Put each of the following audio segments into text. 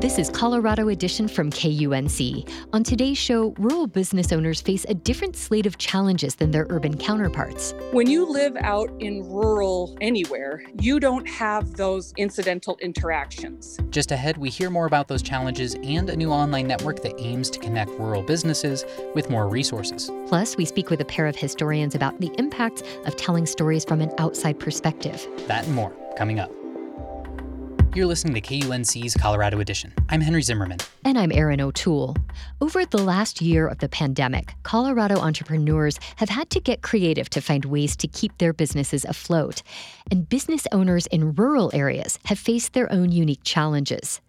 This is Colorado Edition from KUNC. On today's show, rural business owners face a different slate of challenges than their urban counterparts. When you live out in rural anywhere, you don't have those incidental interactions. Just ahead, we hear more about those challenges and a new online network that aims to connect rural businesses with more resources. Plus, we speak with a pair of historians about the impact of telling stories from an outside perspective. That and more coming up. You're listening to KUNC's Colorado Edition. I'm Henry Zimmerman. And I'm Erin O'Toole. Over the last year of the pandemic, Colorado entrepreneurs have had to get creative to find ways to keep their businesses afloat. And business owners in rural areas have faced their own unique challenges.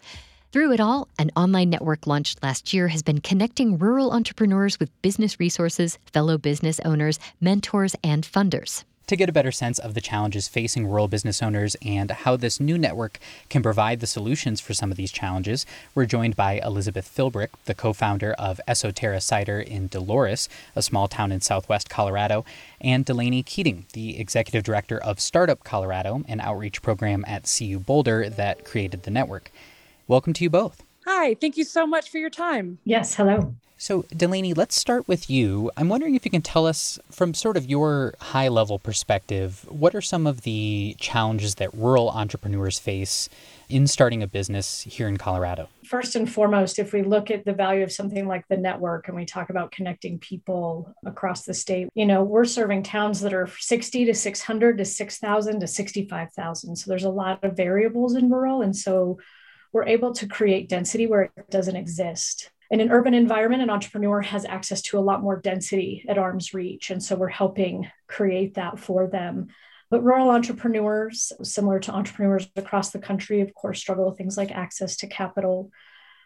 Through it all, an online network launched last year has been connecting rural entrepreneurs with business resources, fellow business owners, mentors, and funders to get a better sense of the challenges facing rural business owners and how this new network can provide the solutions for some of these challenges, we're joined by Elizabeth Philbrick, the co founder of Esoterra Cider in Dolores, a small town in southwest Colorado, and Delaney Keating, the executive director of Startup Colorado, an outreach program at CU Boulder that created the network. Welcome to you both. Hi, thank you so much for your time. Yes, hello. So, Delaney, let's start with you. I'm wondering if you can tell us, from sort of your high level perspective, what are some of the challenges that rural entrepreneurs face in starting a business here in Colorado? First and foremost, if we look at the value of something like the network and we talk about connecting people across the state, you know, we're serving towns that are 60 to 600 to 6,000 to 65,000. So there's a lot of variables in rural. And so we're able to create density where it doesn't exist in an urban environment, an entrepreneur has access to a lot more density at arm's reach. And so we're helping create that for them. But rural entrepreneurs, similar to entrepreneurs across the country, of course, struggle with things like access to capital.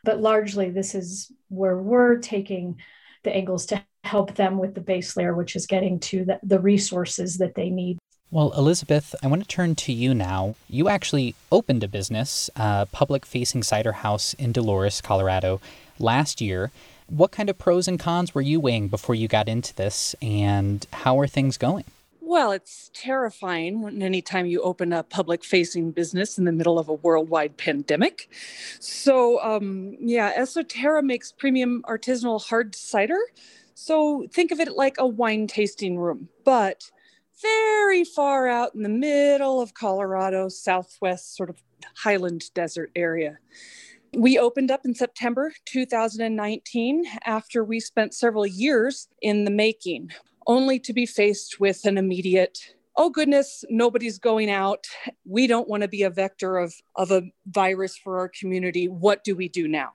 But largely, this is where we're taking the angles to help them with the base layer, which is getting to the, the resources that they need. Well, Elizabeth, I want to turn to you now. You actually opened a business, a public facing cider house in Dolores, Colorado, last year. What kind of pros and cons were you weighing before you got into this, and how are things going? Well, it's terrifying anytime you open a public facing business in the middle of a worldwide pandemic. So, um, yeah, Esoterra makes premium artisanal hard cider. So, think of it like a wine tasting room, but very far out in the middle of Colorado, southwest sort of highland desert area. We opened up in September 2019 after we spent several years in the making, only to be faced with an immediate oh goodness nobody's going out. We don't want to be a vector of, of a virus for our community. What do we do now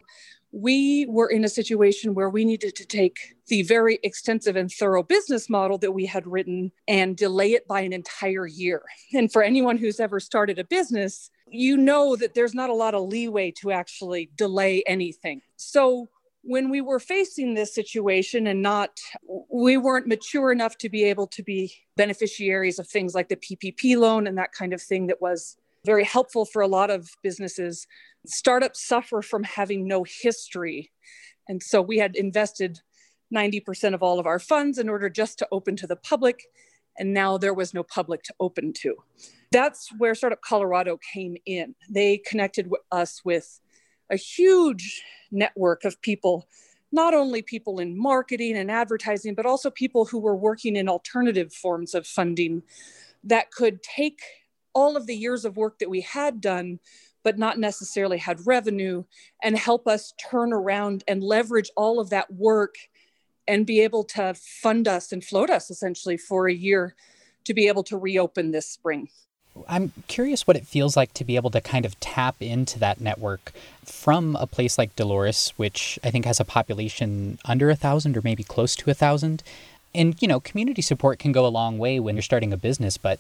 we were in a situation where we needed to take the very extensive and thorough business model that we had written and delay it by an entire year. And for anyone who's ever started a business, you know that there's not a lot of leeway to actually delay anything. So when we were facing this situation and not we weren't mature enough to be able to be beneficiaries of things like the PPP loan and that kind of thing that was very helpful for a lot of businesses startups suffer from having no history and so we had invested 90% of all of our funds in order just to open to the public and now there was no public to open to that's where Startup Colorado came in. They connected us with a huge network of people, not only people in marketing and advertising, but also people who were working in alternative forms of funding that could take all of the years of work that we had done, but not necessarily had revenue, and help us turn around and leverage all of that work and be able to fund us and float us essentially for a year to be able to reopen this spring. I'm curious what it feels like to be able to kind of tap into that network from a place like Dolores, which I think has a population under a thousand or maybe close to a thousand. And, you know, community support can go a long way when you're starting a business, but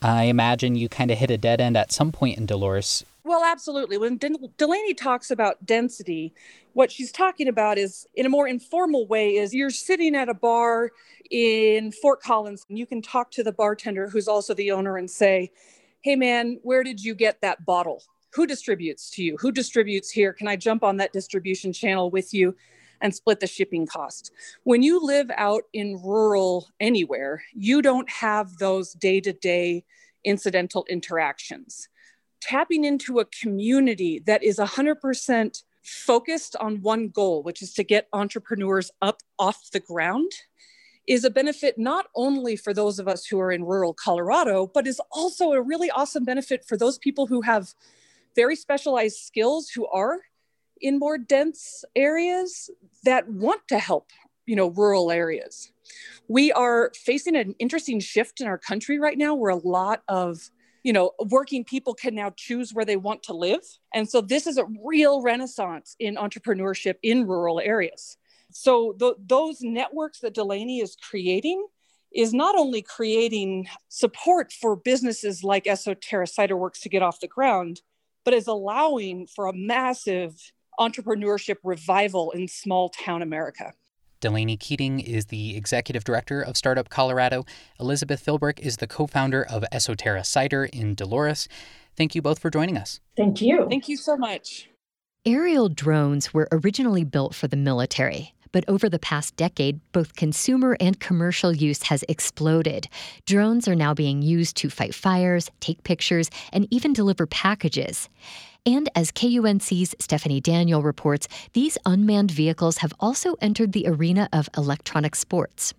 I imagine you kind of hit a dead end at some point in Dolores. Well, absolutely. When Delaney talks about density, what she's talking about is in a more informal way is you're sitting at a bar in Fort Collins and you can talk to the bartender who's also the owner and say, hey man, where did you get that bottle? Who distributes to you? Who distributes here? Can I jump on that distribution channel with you and split the shipping cost? When you live out in rural anywhere, you don't have those day to day incidental interactions. Tapping into a community that is 100% focused on one goal, which is to get entrepreneurs up off the ground, is a benefit not only for those of us who are in rural Colorado, but is also a really awesome benefit for those people who have very specialized skills who are in more dense areas that want to help you know rural areas. We are facing an interesting shift in our country right now where a lot of you know working people can now choose where they want to live. And so this is a real renaissance in entrepreneurship in rural areas. So th- those networks that delaney is creating is not only creating support for businesses like esoterra cider works to get off the ground but is allowing for a massive entrepreneurship revival in small town america Delaney Keating is the executive director of Startup Colorado. Elizabeth Philbrick is the co founder of Esoterra Cider in Dolores. Thank you both for joining us. Thank you. Thank you so much. Aerial drones were originally built for the military. But over the past decade, both consumer and commercial use has exploded. Drones are now being used to fight fires, take pictures, and even deliver packages. And as KUNC's Stephanie Daniel reports, these unmanned vehicles have also entered the arena of electronic sports.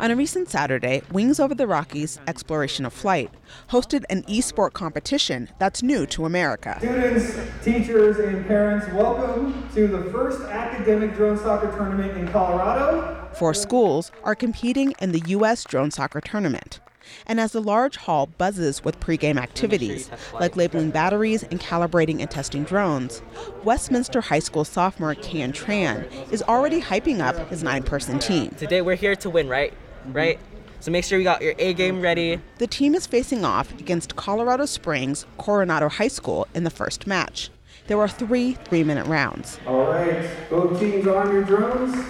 On a recent Saturday, Wings Over the Rockies Exploration of Flight hosted an e-sport competition that's new to America. Students, teachers, and parents, welcome to the first academic drone soccer tournament in Colorado. Four schools are competing in the U.S. Drone Soccer Tournament. And as the large hall buzzes with pregame activities, like labeling batteries and calibrating and testing drones, Westminster High School sophomore Kian Tran is already hyping up his nine person team. Today we're here to win, right? Mm-hmm. Right? So make sure you got your A game ready. The team is facing off against Colorado Springs Coronado High School in the first match. There are three three minute rounds. All right, both teams on your drones.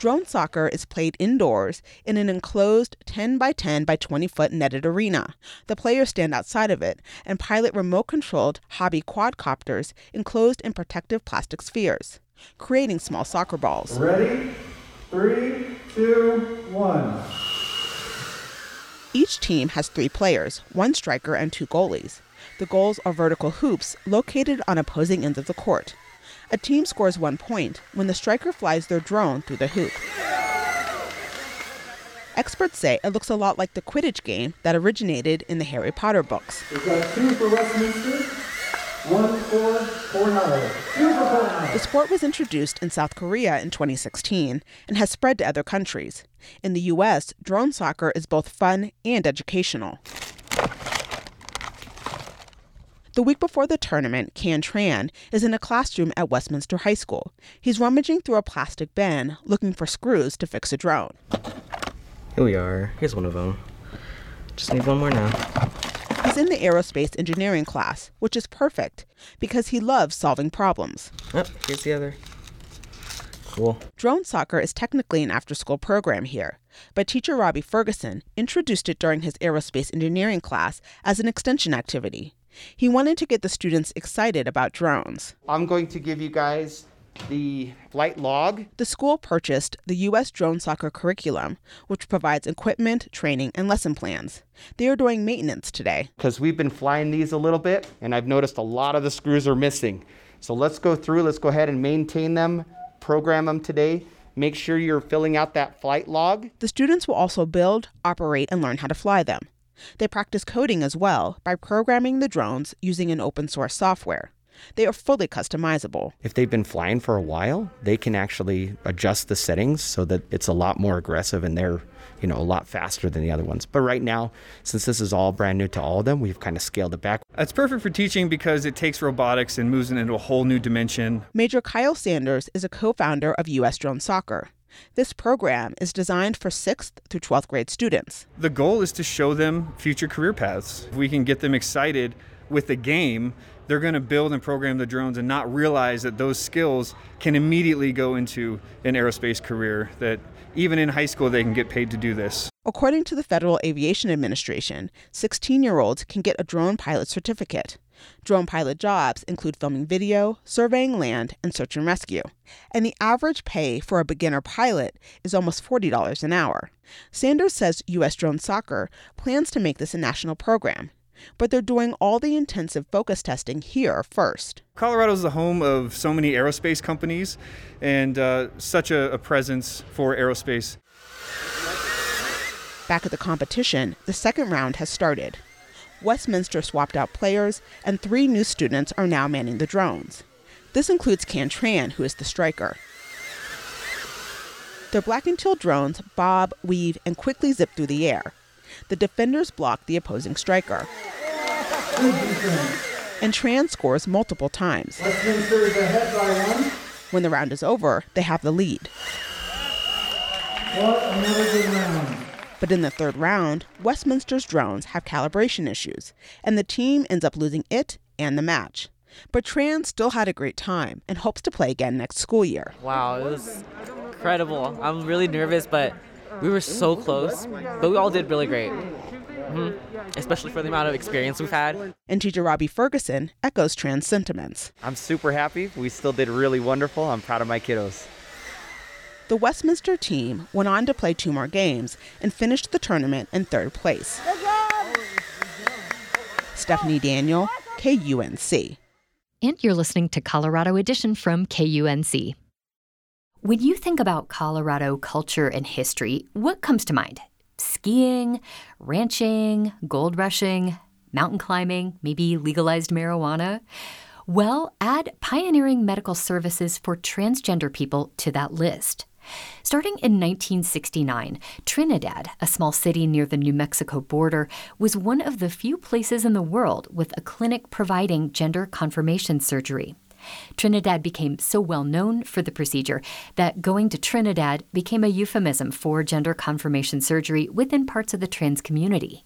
Drone soccer is played indoors in an enclosed 10 by 10 by 20 foot netted arena. The players stand outside of it and pilot remote controlled hobby quadcopters enclosed in protective plastic spheres, creating small soccer balls. Ready? Three, two, one. Each team has three players, one striker, and two goalies. The goals are vertical hoops located on opposing ends of the court. A team scores one point when the striker flies their drone through the hoop. Experts say it looks a lot like the Quidditch game that originated in the Harry Potter books. We've got two for Westminster, one for Coronado. Two for Coronado. The sport was introduced in South Korea in 2016 and has spread to other countries. In the US, drone soccer is both fun and educational. The week before the tournament, Can Tran is in a classroom at Westminster High School. He's rummaging through a plastic bin looking for screws to fix a drone. Here we are. Here's one of them. Just need one more now. He's in the aerospace engineering class, which is perfect because he loves solving problems. Oh, here's the other. Cool. Drone soccer is technically an after school program here, but teacher Robbie Ferguson introduced it during his aerospace engineering class as an extension activity. He wanted to get the students excited about drones. I'm going to give you guys the flight log. The school purchased the U.S. drone soccer curriculum, which provides equipment, training, and lesson plans. They are doing maintenance today. Because we've been flying these a little bit, and I've noticed a lot of the screws are missing. So let's go through, let's go ahead and maintain them, program them today. Make sure you're filling out that flight log. The students will also build, operate, and learn how to fly them. They practice coding as well by programming the drones using an open source software. They are fully customizable. If they've been flying for a while, they can actually adjust the settings so that it's a lot more aggressive and they're, you know, a lot faster than the other ones. But right now, since this is all brand new to all of them, we've kind of scaled it back. It's perfect for teaching because it takes robotics and moves it into a whole new dimension. Major Kyle Sanders is a co founder of US Drone Soccer. This program is designed for 6th through 12th grade students. The goal is to show them future career paths. If we can get them excited with the game, they're going to build and program the drones and not realize that those skills can immediately go into an aerospace career, that even in high school they can get paid to do this. According to the Federal Aviation Administration, 16 year olds can get a drone pilot certificate. Drone pilot jobs include filming video, surveying land, and search and rescue. And the average pay for a beginner pilot is almost $40 an hour. Sanders says U.S. Drone Soccer plans to make this a national program. but they're doing all the intensive focus testing here first. Colorado is the home of so many aerospace companies and uh, such a, a presence for aerospace. Back at the competition, the second round has started. Westminster swapped out players, and three new students are now manning the drones. This includes Can Tran, who is the striker. Their black and teal drones bob, weave, and quickly zip through the air. The defenders block the opposing striker. And Tran scores multiple times. When the round is over, they have the lead. What another good round. But in the third round, Westminster's drones have calibration issues, and the team ends up losing it and the match. But Tran still had a great time and hopes to play again next school year. Wow, it was incredible. I'm really nervous, but we were so close. But we all did really great. Mm-hmm. Especially for the amount of experience we've had. And teacher Robbie Ferguson echoes Tran's sentiments. I'm super happy. We still did really wonderful. I'm proud of my kiddos. The Westminster team went on to play two more games and finished the tournament in third place. Stephanie Daniel, KUNC. And you're listening to Colorado Edition from KUNC. When you think about Colorado culture and history, what comes to mind? Skiing, ranching, gold rushing, mountain climbing, maybe legalized marijuana? Well, add pioneering medical services for transgender people to that list. Starting in 1969, Trinidad, a small city near the New Mexico border, was one of the few places in the world with a clinic providing gender confirmation surgery. Trinidad became so well known for the procedure that going to Trinidad became a euphemism for gender confirmation surgery within parts of the trans community.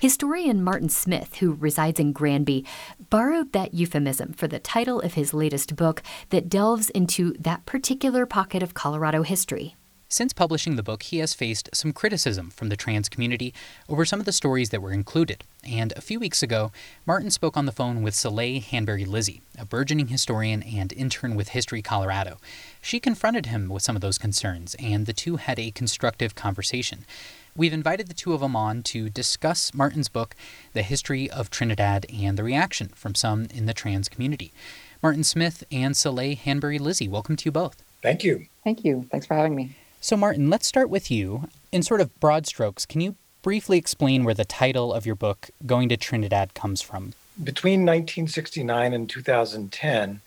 Historian Martin Smith, who resides in Granby, borrowed that euphemism for the title of his latest book that delves into that particular pocket of Colorado history. Since publishing the book, he has faced some criticism from the trans community over some of the stories that were included. And a few weeks ago, Martin spoke on the phone with Soleil Hanbury Lizzie, a burgeoning historian and intern with History Colorado. She confronted him with some of those concerns, and the two had a constructive conversation. We've invited the two of them on to discuss Martin's book, The History of Trinidad, and the reaction from some in the trans community. Martin Smith and Soleil Hanbury Lizzie, welcome to you both. Thank you. Thank you. Thanks for having me. So, Martin, let's start with you. In sort of broad strokes, can you briefly explain where the title of your book, Going to Trinidad, comes from? Between 1969 and 2010,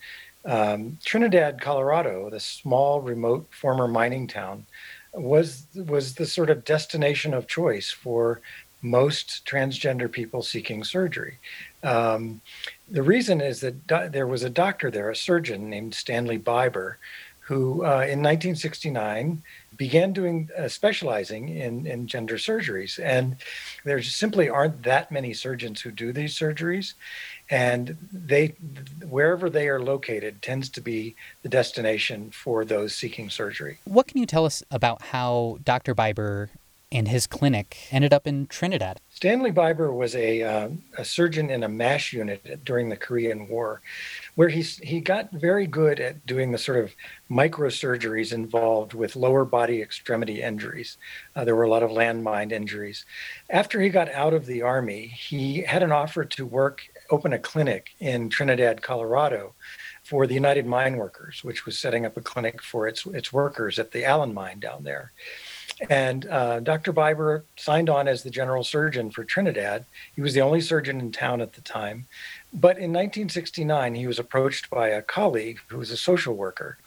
um, Trinidad, Colorado, the small, remote former mining town, was was the sort of destination of choice for most transgender people seeking surgery. Um, the reason is that do- there was a doctor there, a surgeon named Stanley Biber, who uh, in 1969 began doing uh, specializing in, in gender surgeries. And there simply aren't that many surgeons who do these surgeries. And they, wherever they are located, tends to be the destination for those seeking surgery. What can you tell us about how Dr. Biber and his clinic ended up in Trinidad? Stanley Biber was a, uh, a surgeon in a MASH unit during the Korean War, where he, he got very good at doing the sort of microsurgeries involved with lower body extremity injuries. Uh, there were a lot of landmine injuries. After he got out of the Army, he had an offer to work, open a clinic in Trinidad, Colorado for the United Mine Workers, which was setting up a clinic for its, its workers at the Allen Mine down there. And uh, Dr. Biber signed on as the general surgeon for Trinidad. He was the only surgeon in town at the time. But in 1969, he was approached by a colleague who was a social worker.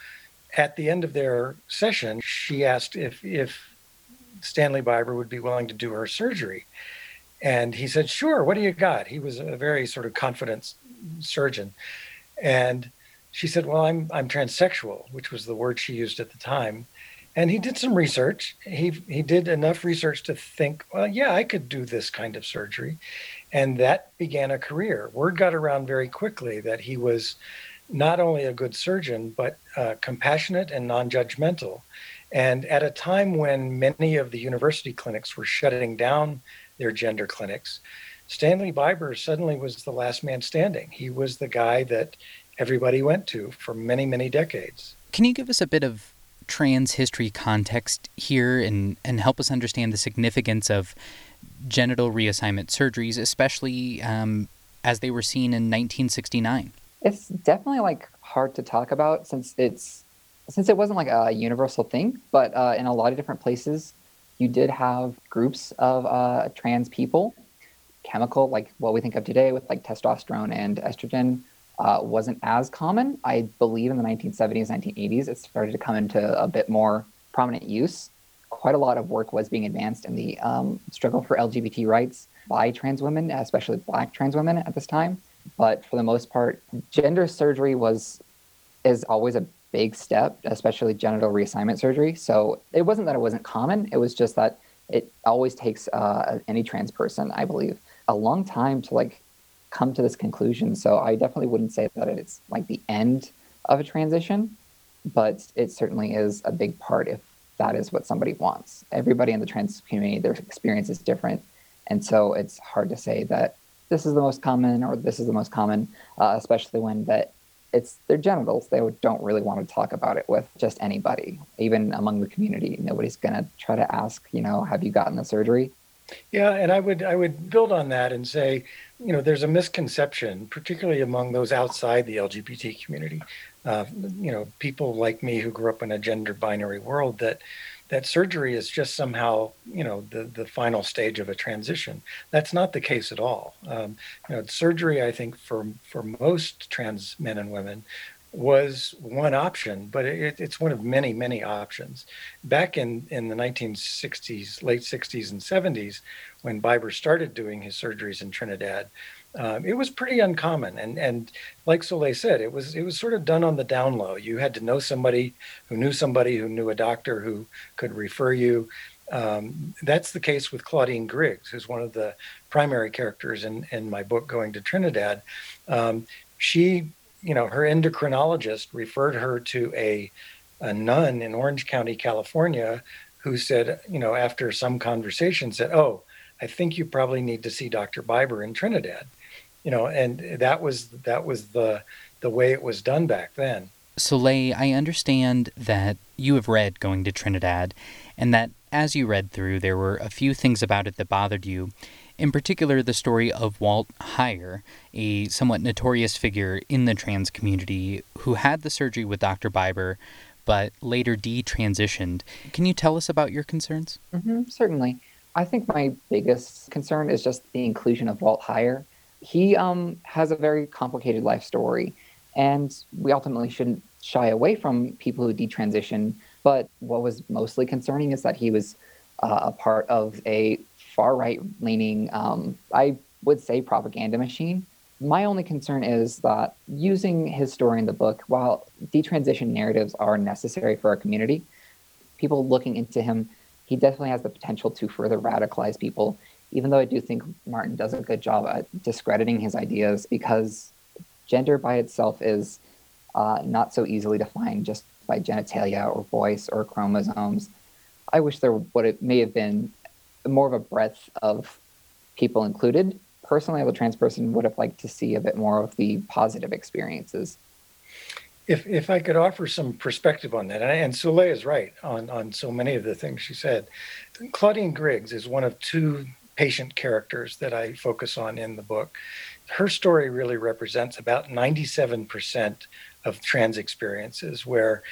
At the end of their session, she asked if, if Stanley Biber would be willing to do her surgery. And he said, Sure, what do you got? He was a very sort of confident surgeon. And she said, Well, I'm, I'm transsexual, which was the word she used at the time. And he did some research. He, he did enough research to think, well, yeah, I could do this kind of surgery. And that began a career. Word got around very quickly that he was not only a good surgeon, but uh, compassionate and non judgmental. And at a time when many of the university clinics were shutting down their gender clinics, Stanley Biber suddenly was the last man standing. He was the guy that everybody went to for many, many decades. Can you give us a bit of trans history context here and, and help us understand the significance of genital reassignment surgeries, especially um, as they were seen in 1969? It's definitely like hard to talk about since it's since it wasn't like a universal thing, but uh, in a lot of different places, you did have groups of uh, trans people. Chemical, like what we think of today with like testosterone and estrogen, uh, wasn't as common. I believe in the 1970s, 1980s, it started to come into a bit more prominent use. Quite a lot of work was being advanced in the um, struggle for LGBT rights by trans women, especially black trans women at this time. But for the most part, gender surgery was is always a big step, especially genital reassignment surgery. So it wasn't that it wasn't common; it was just that it always takes uh, any trans person, I believe, a long time to like come to this conclusion. So I definitely wouldn't say that it's like the end of a transition, but it certainly is a big part if that is what somebody wants. Everybody in the trans community, their experience is different. And so it's hard to say that this is the most common or this is the most common, uh, especially when that it's their genitals. They don't really want to talk about it with just anybody, even among the community. Nobody's going to try to ask, you know, have you gotten the surgery? Yeah, and I would I would build on that and say, you know, there's a misconception, particularly among those outside the LGBT community, uh, you know, people like me who grew up in a gender binary world that that surgery is just somehow, you know, the, the final stage of a transition. That's not the case at all. Um, you know, surgery, I think, for for most trans men and women, was one option, but it, it's one of many, many options. Back in, in the 1960s, late 60s and 70s, when Biber started doing his surgeries in Trinidad, um, it was pretty uncommon. And and like Soleil said, it was it was sort of done on the down low. You had to know somebody who knew somebody who knew a doctor who could refer you. Um, that's the case with Claudine Griggs, who's one of the primary characters in, in my book, Going to Trinidad. Um, she, you know, her endocrinologist referred her to a, a nun in Orange County, California, who said, you know, after some conversation, said, "Oh, I think you probably need to see Dr. Biber in Trinidad." you know, and that was that was the the way it was done back then. Soleil, I understand that you have read Going to Trinidad, and that as you read through, there were a few things about it that bothered you. In particular, the story of Walt Heyer, a somewhat notorious figure in the trans community who had the surgery with Dr. Biber, but later detransitioned. Can you tell us about your concerns? Mm-hmm, certainly. I think my biggest concern is just the inclusion of Walt Heyer he um, has a very complicated life story, and we ultimately shouldn't shy away from people who detransition. But what was mostly concerning is that he was uh, a part of a far right leaning, um, I would say, propaganda machine. My only concern is that using his story in the book, while detransition narratives are necessary for our community, people looking into him, he definitely has the potential to further radicalize people even though I do think Martin does a good job at discrediting his ideas because gender by itself is uh, not so easily defined just by genitalia or voice or chromosomes. I wish there would it may have been more of a breadth of people included. Personally, as a trans person, would have liked to see a bit more of the positive experiences. If, if I could offer some perspective on that, and, and Soleil is right on, on so many of the things she said. Claudine Griggs is one of two patient characters that I focus on in the book. Her story really represents about 97% of trans experiences where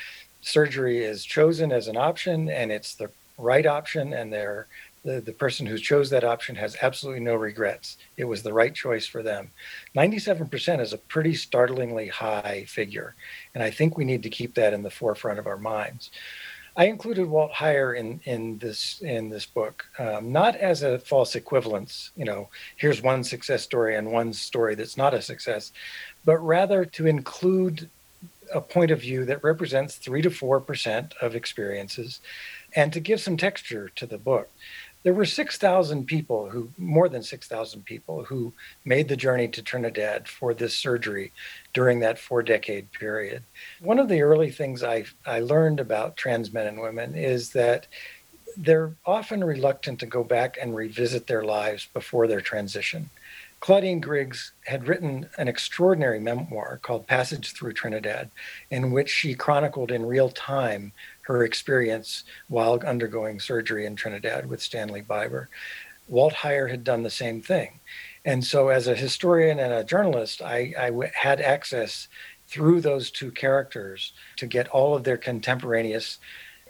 surgery is chosen as an option and it's the right option and they're the, the person who chose that option has absolutely no regrets. It was the right choice for them. 97% is a pretty startlingly high figure. And I think we need to keep that in the forefront of our minds. I included Walt Heyer in in this in this book, um, not as a false equivalence. You know, here's one success story and one story that's not a success, but rather to include a point of view that represents three to four percent of experiences, and to give some texture to the book there were 6,000 people who, more than 6,000 people, who made the journey to Trinidad for this surgery during that four decade period. One of the early things I, I learned about trans men and women is that they're often reluctant to go back and revisit their lives before their transition. Claudine Griggs had written an extraordinary memoir called Passage Through Trinidad, in which she chronicled in real time her experience while undergoing surgery in Trinidad with Stanley Biber. Walt Heyer had done the same thing. And so, as a historian and a journalist, I, I w- had access through those two characters to get all of their contemporaneous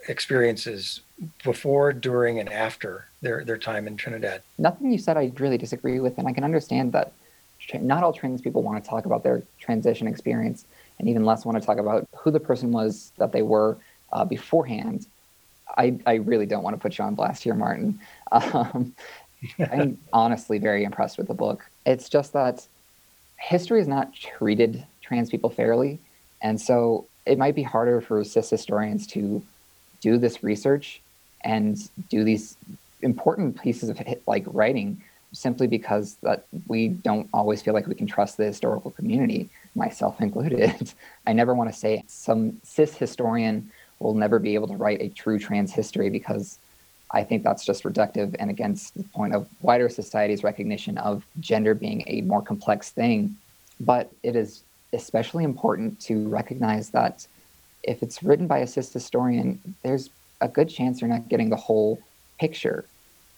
experiences before, during, and after their, their time in Trinidad. Nothing you said I really disagree with, and I can understand that not all trans people want to talk about their transition experience, and even less want to talk about who the person was that they were uh, beforehand. I, I really don't want to put you on blast here, Martin. Um, I'm honestly very impressed with the book. It's just that history is not treated trans people fairly. And so it might be harder for cis historians to do this research and do these important pieces of like writing simply because that we don't always feel like we can trust the historical community, myself included. I never want to say some cis historian will never be able to write a true trans history because I think that's just reductive and against the point of wider society's recognition of gender being a more complex thing. But it is especially important to recognize that if it's written by a cis historian, there's a good chance you're not getting the whole picture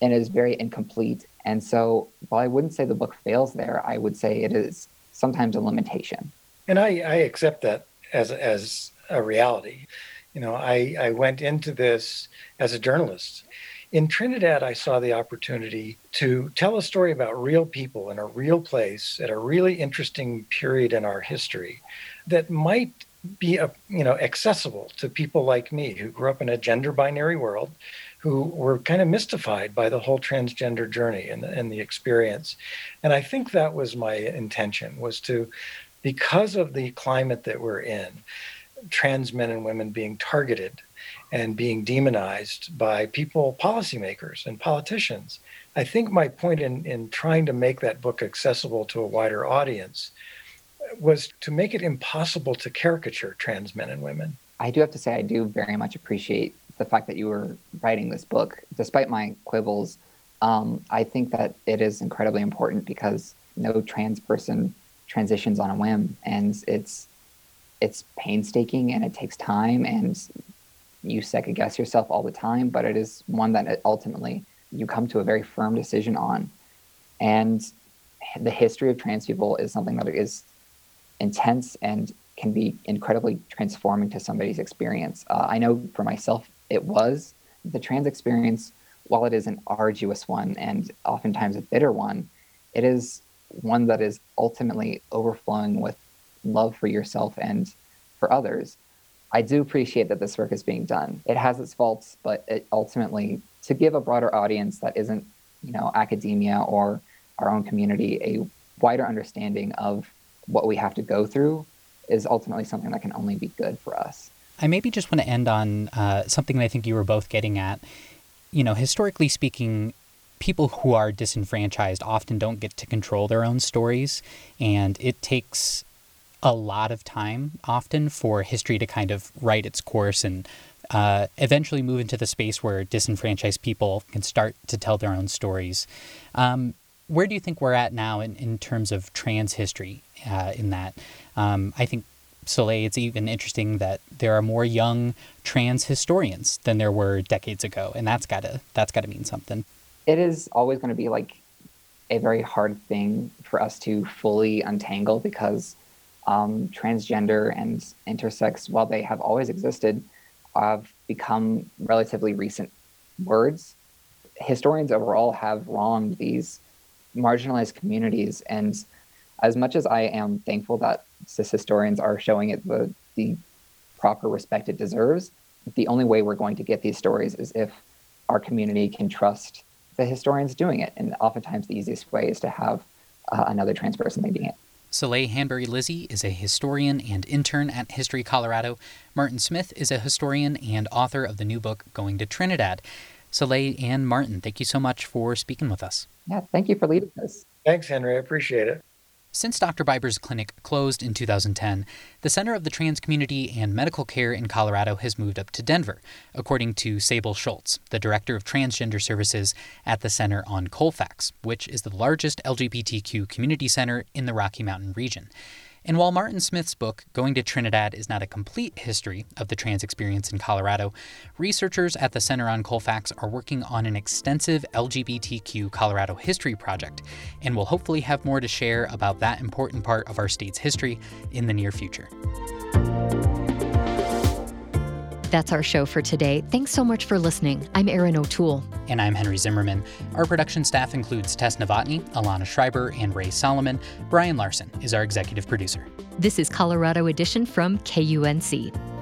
and it is very incomplete. And so while I wouldn't say the book fails there, I would say it is sometimes a limitation. And I, I accept that as, as a reality. You know, I, I went into this as a journalist. In Trinidad, I saw the opportunity to tell a story about real people in a real place at a really interesting period in our history that might be a, you know accessible to people like me who grew up in a gender binary world who were kind of mystified by the whole transgender journey and the, and the experience and i think that was my intention was to because of the climate that we're in trans men and women being targeted and being demonized by people, policymakers, and politicians. I think my point in, in trying to make that book accessible to a wider audience was to make it impossible to caricature trans men and women. I do have to say, I do very much appreciate the fact that you were writing this book, despite my quibbles. Um, I think that it is incredibly important because no trans person transitions on a whim, and it's it's painstaking and it takes time and you second guess yourself all the time, but it is one that ultimately you come to a very firm decision on. And the history of trans people is something that is intense and can be incredibly transforming to somebody's experience. Uh, I know for myself, it was the trans experience, while it is an arduous one and oftentimes a bitter one, it is one that is ultimately overflowing with love for yourself and for others. I do appreciate that this work is being done. It has its faults, but it ultimately to give a broader audience that isn't, you know, academia or our own community a wider understanding of what we have to go through is ultimately something that can only be good for us. I maybe just want to end on uh, something that I think you were both getting at. You know, historically speaking, people who are disenfranchised often don't get to control their own stories, and it takes a lot of time often for history to kind of write its course and uh, eventually move into the space where disenfranchised people can start to tell their own stories. Um, where do you think we're at now in, in terms of trans history uh, in that? Um, I think, Soleil, it's even interesting that there are more young trans historians than there were decades ago, and that's gotta that's gotta mean something. It is always going to be like a very hard thing for us to fully untangle because um, transgender and intersex, while they have always existed, have become relatively recent words. Historians overall have wronged these marginalized communities. And as much as I am thankful that cis historians are showing it the, the proper respect it deserves, the only way we're going to get these stories is if our community can trust the historians doing it. And oftentimes the easiest way is to have uh, another trans person leading it. Soleil Hanbury Lizzie is a historian and intern at History Colorado. Martin Smith is a historian and author of the new book, Going to Trinidad. Soleil and Martin, thank you so much for speaking with us. Yeah, thank you for leading us. Thanks, Henry. I appreciate it. Since Dr. Biber's clinic closed in 2010, the Center of the Trans Community and Medical Care in Colorado has moved up to Denver, according to Sable Schultz, the director of transgender services at the Center on Colfax, which is the largest LGBTQ community center in the Rocky Mountain region. And while Martin Smith's book, Going to Trinidad, is not a complete history of the trans experience in Colorado, researchers at the Center on Colfax are working on an extensive LGBTQ Colorado history project, and will hopefully have more to share about that important part of our state's history in the near future. That's our show for today. Thanks so much for listening. I'm Erin O'Toole. And I'm Henry Zimmerman. Our production staff includes Tess Novotny, Alana Schreiber, and Ray Solomon. Brian Larson is our executive producer. This is Colorado Edition from KUNC.